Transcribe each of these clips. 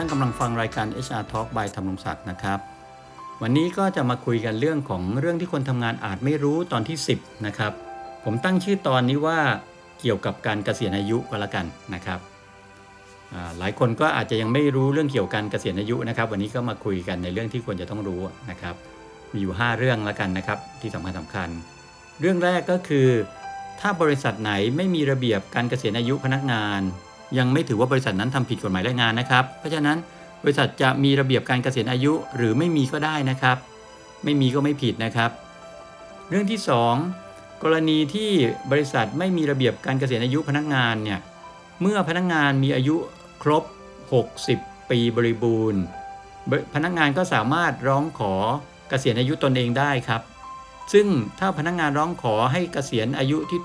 ท่านกำลังฟังรายการ HR Talk by ธรรมรงศักดิ์นะครับ วันนี้ก็จะมาคุยกันเรื่องของเรื่องที่คนทำงานอาจไม่รู้ตอนที่ 10 นะครับ ผมตั้งชื่อตอนนี้ว่าเกี่ยวกับการเกษียณอายุก็แล้วกันนะครับหลายคนก็อาจจะยังไม่รู้เรื่องเกี่ยวกับการเกษียณอายุนะครับ วันนี้ก็มาคุยกันในเรื่องที่ควรจะต้องรู้นะครับ มีอยู่ 5 เรื่องแล้วกันนะครับ ที่สำคัญสำคัญ เรื่องแรกก็คือ ถ้าบริษัทไหนไม่มีระเบียบการเกษียณอายุพนักงาน ยังไม่ถือว่าบริษัทนั้นทำผิดกฎหมายแรงงานนะครับ เพราะฉะนั้นบริษัทจะมีระเบียบการเกษียณอายุหรือไม่มีก็ได้นะครับ ไม่มีก็ไม่ผิดนะครับ เรื่องที่ 2 กรณีที่บริษัทไม่มีระเบียบการเกษียณอายุพนักงานเนี่ยเมื่อพนักงานมีอายุครบ 60 ปีบริบูรณ์ พนักงานก็สามารถร้องขอเกษียณอายุตนเองได้ครับ ซึ่งถ้าพนักงานร้องขอให้เกษียณอายุที่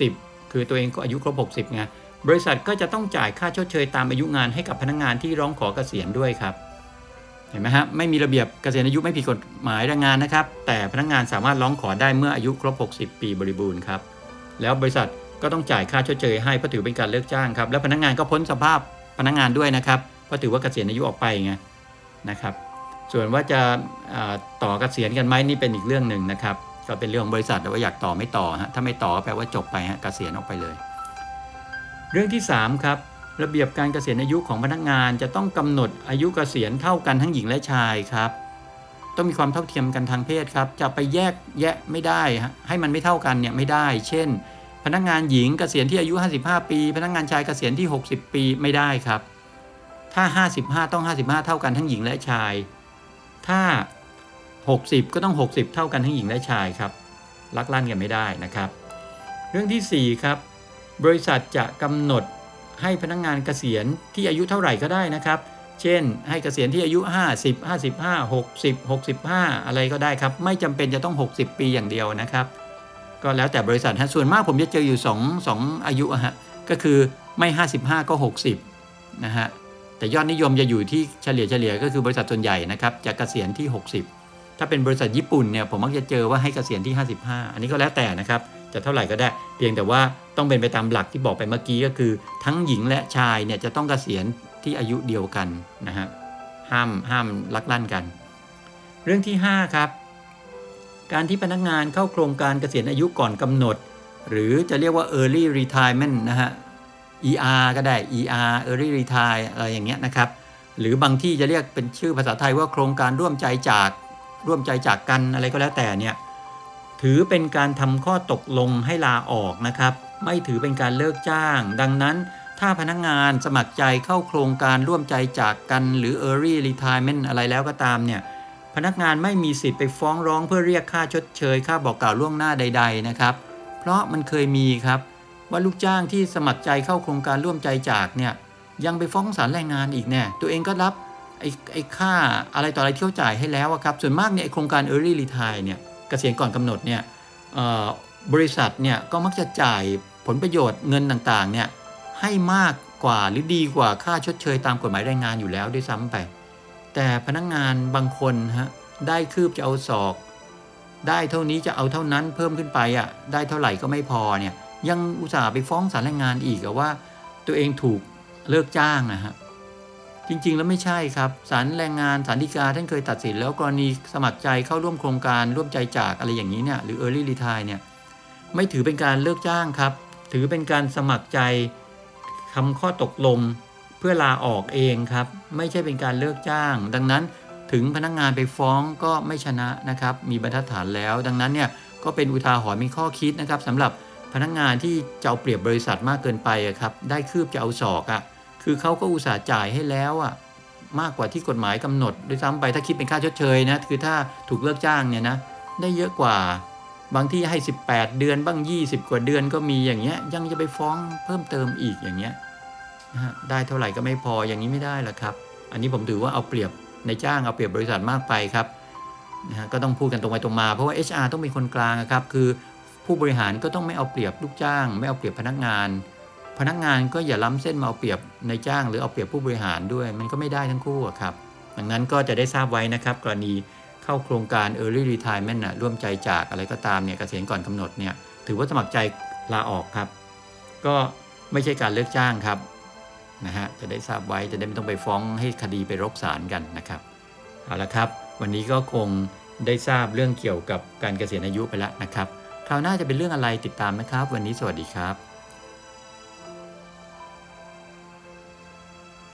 60 คือตัวเองก็อายุครบ 60ไง บริษัทก็จะต้องจ่ายค่าชดเชยตามอายุงานให้กับพนักงานที่ร้องขอเกษียณด้วยครับเห็นไหมฮะไม่มีระเบียบเกษียณอายุไม่ผิดกฎหมายแรงงานนะครับ แต่พนักงานสามารถร้องขอได้เมื่ออายุครบ 60 ปีบริบูรณ์ครับแล้วบริษัทก็ต้องจ่ายค่าชดเชยให้เพราะถือเป็นการเลิกจ้างครับแล้วพนักงานก็พ้นสภาพพนักงานด้วยนะครับเพราะถือว่าเกษียณอายุออกไปไงนะครับส่วนว่าจะต่อเกษียณกันไหมนี่เป็นอีกเรื่องหนึ่งนะครับ ก็เป็นเรื่องของบริษัทแต่ว่าอยากต่อไม่ต่อฮะถ้าไม่ต่อแปลว่าจบไปฮะเกษียณออกไปเลย เรื่องที่ 3 ครับ ระเบียบการเกษียณอายุของพนักงานจะต้องกำหนดอายุเกษียณเท่ากันทั้งหญิงและชายครับ ต้องมีความเท่าเทียมกันทางเพศครับ จะไปแยกแยะไม่ได้ให้มันไม่เท่ากันเนี่ยไม่ได้ เช่น พนักงานหญิงเกษียณที่อายุ 55 ปี พนักงานชายเกษียณที่ 60 ปีไม่ได้ครับ ถ้า 55 ต้อง 55 เท่ากันทั้งหญิงและชาย ถ้า 60 ก็ต้อง 60 เท่ากันทั้งหญิงและชายครับลักลั่นกันไม่ได้นะครับ เรื่องทีสี่4 ครับ บริษัทจะกำหนดให้พนักงานเกษียณที่อายุเท่าไหร่ก็ได้นะครับ เช่น ให้เกษียณที่อายุ 50 55 60 65 อะไรก็ได้ครับ ไม่จำเป็นจะต้อง 60 ปีอย่างเดียวนะครับ ก็แล้วแต่บริษัทฮะส่วนมากผมจะเจออยู่ 2 2 อายุอะฮะก็คือไม่ 55 ก็ 60 นะฮะแต่ยอดนิยมจะอยู่ที่เฉลี่ยเฉลี่ยก็คือบริษัทส่วนใหญ่นะครับจะเกษียณที่ 60 ถ้าเป็นบริษัทญี่ปุ่นเนี่ยผมมักจะเจอว่าให้เกษียณที่ 55 อันนี้ก็แล้วแต่นะครับ จะเท่าไหร่ก็ได้ เพียงแต่ว่าต้องเป็นไปตามหลักที่บอกไปเมื่อกี้ก็คือ ทั้งหญิงและชายเนี่ยจะต้องเกษียณที่อายุเดียวกันนะฮะห้ามห้ามลักลั่นกัน เรื่องที่ 5 ครับ การที่พนักงานเข้าโครงการเกษียณอายุก่อนกำหนด หรือจะเรียกว่า early retirement นะฮะ ER ก็ได้ ER early retire อะไรอย่างเงี้ยนะครับ หรือบางที่จะเรียกเป็นชื่อภาษาไทยว่าโครงการร่วมใจจากร่วมใจจากกันอะไรก็แล้วแต่เนี่ย ถือเป็นการทำข้อตกลงให้ลาออกนะครับ ไม่ถือเป็นการเลิกจ้าง ดังนั้น ถ้าพนักงานสมัครใจเข้าโครงการร่วมใจจากกันหรือ early retirement อะไรแล้วก็ตามเนี่ยพนักงานไม่มีสิทธิ์ไปฟ้องร้องเพื่อเรียกค่าชดเชย ค่าบอกกล่าวล่วงหน้าใด ๆ นะครับ เพราะมันเคยมีครับ ว่าลูกจ้างที่สมัครใจเข้าโครงการร่วมใจจากเนี่ยยังไปฟ้องศาลแรงงานอีกเนี่ยตัวเองก็รับไอ้ไอ้ค่าอะไรต่ออะไรเที่เขาจ่ายให้แล้วอะครับ ส่วนมากเนี่ยโครงการ early retire เนี่ย เกษียณก่อนกำหนดเนี่ยบริษัทเนี่ยก็มักจะจ่ายผลประโยชน์เงินต่างๆเนี่ยให้มากกว่าหรือดีกว่าค่าชดเชยตามกฎหมายแรงงานอยู่แล้วด้วยซ้ำไป แต่พนักงานบางคนฮะได้คืบจะเอาศอก ได้เท่านี้จะเอาเท่านั้นเพิ่มขึ้นไปอะได้เท่าไหร่ก็ไม่พอเนี่ยยังอุตส่าห์ไปฟ้องศาลแรงงานอีกว่าตัวเองถูกเลิกจ้างนะฮะ จริง ๆ แล้วไม่ใช่ครับศาลแรงงานศาลฎีกาท่านเคยตัดสินแล้วกรณีสมัครใจเข้าร่วมโครงการร่วมใจจากอะไรอย่างนี้เนี่ยหรือ early retire เนี่ยไม่ถือเป็นการเลิกจ้างครับ ถือเป็นการสมัครใจทำข้อตกลงเพื่อลาออกเองครับ ไม่ใช่เป็นการเลิกจ้าง ดังนั้นถึงพนักงานไปฟ้องก็ไม่ชนะนะครับ มีบรรทัดฐานแล้ว ดังนั้นเนี่ยก็เป็นอุทาหรณ์มีข้อคิดนะครับสำหรับพนักงานที่จะเอาเปรียบ บริษัทมากเกินไปครับ ได้คืบจะเอาศอกอะ คือเขาก็อุตส่าห์จ่ายให้แล้วอะมากกว่าที่กฎหมายกำหนดด้วยซ้ำไปถ้าคิดเป็นค่าชดเชยนะคือถ้าถูกเลิกจ้างเนี่ยนะได้เยอะกว่า บางที่ให้ 18 เดือนบ้าง 20 กว่าเดือนก็มีอย่างเงี้ยยังจะไปฟ้องเพิ่มเติมอีกอย่างเงี้ยนะฮะได้เท่าไหร่ก็ไม่พออย่างนี้ไม่ได้หรอกครับ อันนี้ผมถือว่าเอาเปรียบในจ้างเอาเปรียบบริษัทมากไปครับนะฮะก็ต้องพูดกันตรงไปตรงมาเพราะว่า HR ต้องเป็นคนกลางอะครับคือผู้บริหารก็ต้องไม่เอาเปรียบลูกจ้าง ไม่เอาเปรียบพนักงาน พนักงานก็อย่าล้ำเส้นมาเอาเปรียบในจ้างหรือเอาเปรียบผู้บริหารด้วย มันก็ไม่ได้ทั้งคู่ครับ ดังนั้นก็จะได้ทราบไว้นะครับ กรณีเข้าโครงการ early retirement นะร่วมใจจากอะไรก็ตามเนี่ยเกษียณก่อนกำหนดเนี่ยถือว่าสมัครใจลาออกครับ ก็ไม่ใช่การเลิกจ้างครับนะฮะจะได้ทราบไว้จะได้ไม่ต้องไปฟ้องให้คดีไปรบศาลกันนะครับเอาละครับ วันนี้ก็คงได้ทราบเรื่องเกี่ยวกับการเกษียณอายุไปแล้วนะครับคราวหน้าจะเป็นเรื่องอะไรติดตามนะครับ วันนี้สวัสดีครับ